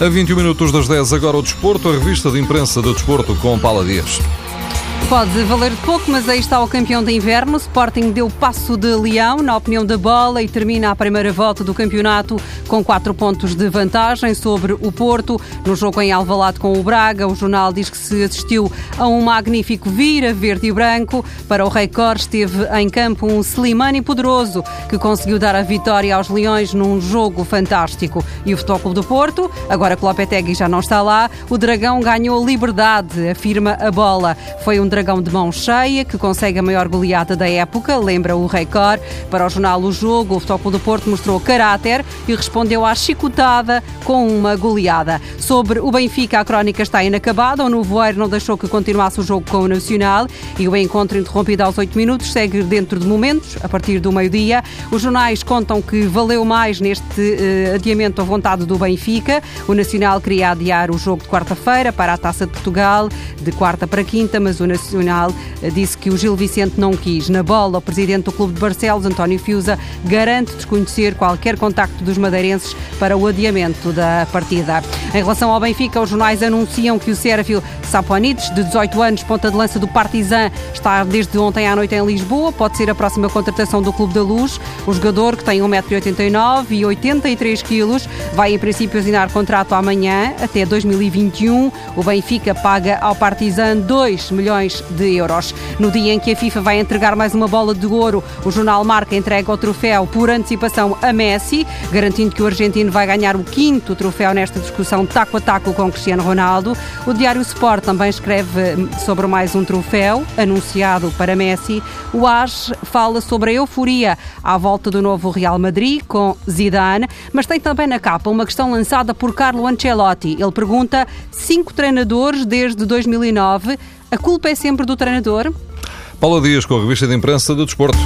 A 21 minutos das 10, agora o Desporto, a revista de imprensa do Desporto com Paula Dias. Pode valer pouco, mas aí está o campeão de inverno. Sporting deu passo de leão, na opinião da bola, e termina a primeira volta do campeonato com quatro pontos de vantagem sobre o Porto. No jogo em Alvalade com o Braga, o jornal diz que se assistiu a um magnífico vira verde e branco. Para o Record esteve em campo um Slimani poderoso, que conseguiu dar a vitória aos Leões num jogo fantástico. E o Futebol do Porto, agora que Lopetegui já não está lá, o Dragão ganhou liberdade, afirma a bola. Foi um dragão de mão cheia, que consegue a maior goleada da época, lembra o Record. Para o jornal O Jogo, o Futebol do Porto mostrou caráter e respondeu à chicotada com uma goleada. Sobre o Benfica, a crónica está inacabada. O Novoeiro não deixou que continuasse o jogo com o Nacional e o encontro interrompido aos 8 minutos segue dentro de momentos, a partir do meio-dia. Os jornais contam que valeu mais neste uh, adiamento a vontade do Benfica. O Nacional queria adiar o jogo de quarta-feira para a Taça de Portugal, de quarta para quinta, mas o Nacional Disse que o Gil Vicente não quis. Na bola, o presidente do Clube de Barcelos, António Fiusa, garante desconhecer qualquer contacto dos madeirenses para o adiamento da partida. Em relação ao Benfica, os jornais anunciam que o Sérvio Saponic, de 18 anos, ponta de lança do Partizan, está desde ontem à noite em Lisboa. Pode ser a próxima contratação do Clube da Luz. O jogador, que tem 1,89m e 83 kg, vai em princípio assinar contrato amanhã, até 2021. O Benfica paga ao Partizan 2 milhões milhões de euros. No dia em que a FIFA vai entregar mais uma bola de ouro, o jornal Marca entrega o troféu por antecipação a Messi, garantindo que o argentino vai ganhar o quinto troféu nesta discussão taco a taco com Cristiano Ronaldo. O Diário Sport também escreve sobre mais um troféu anunciado para Messi. O AS fala sobre a euforia à volta do novo Real Madrid com Zidane, mas tem também na capa uma questão lançada por Carlo Ancelotti. Ele pergunta: cinco treinadores desde 2009 a culpa é sempre do treinador? Paula Dias com a revista de imprensa do Desporto.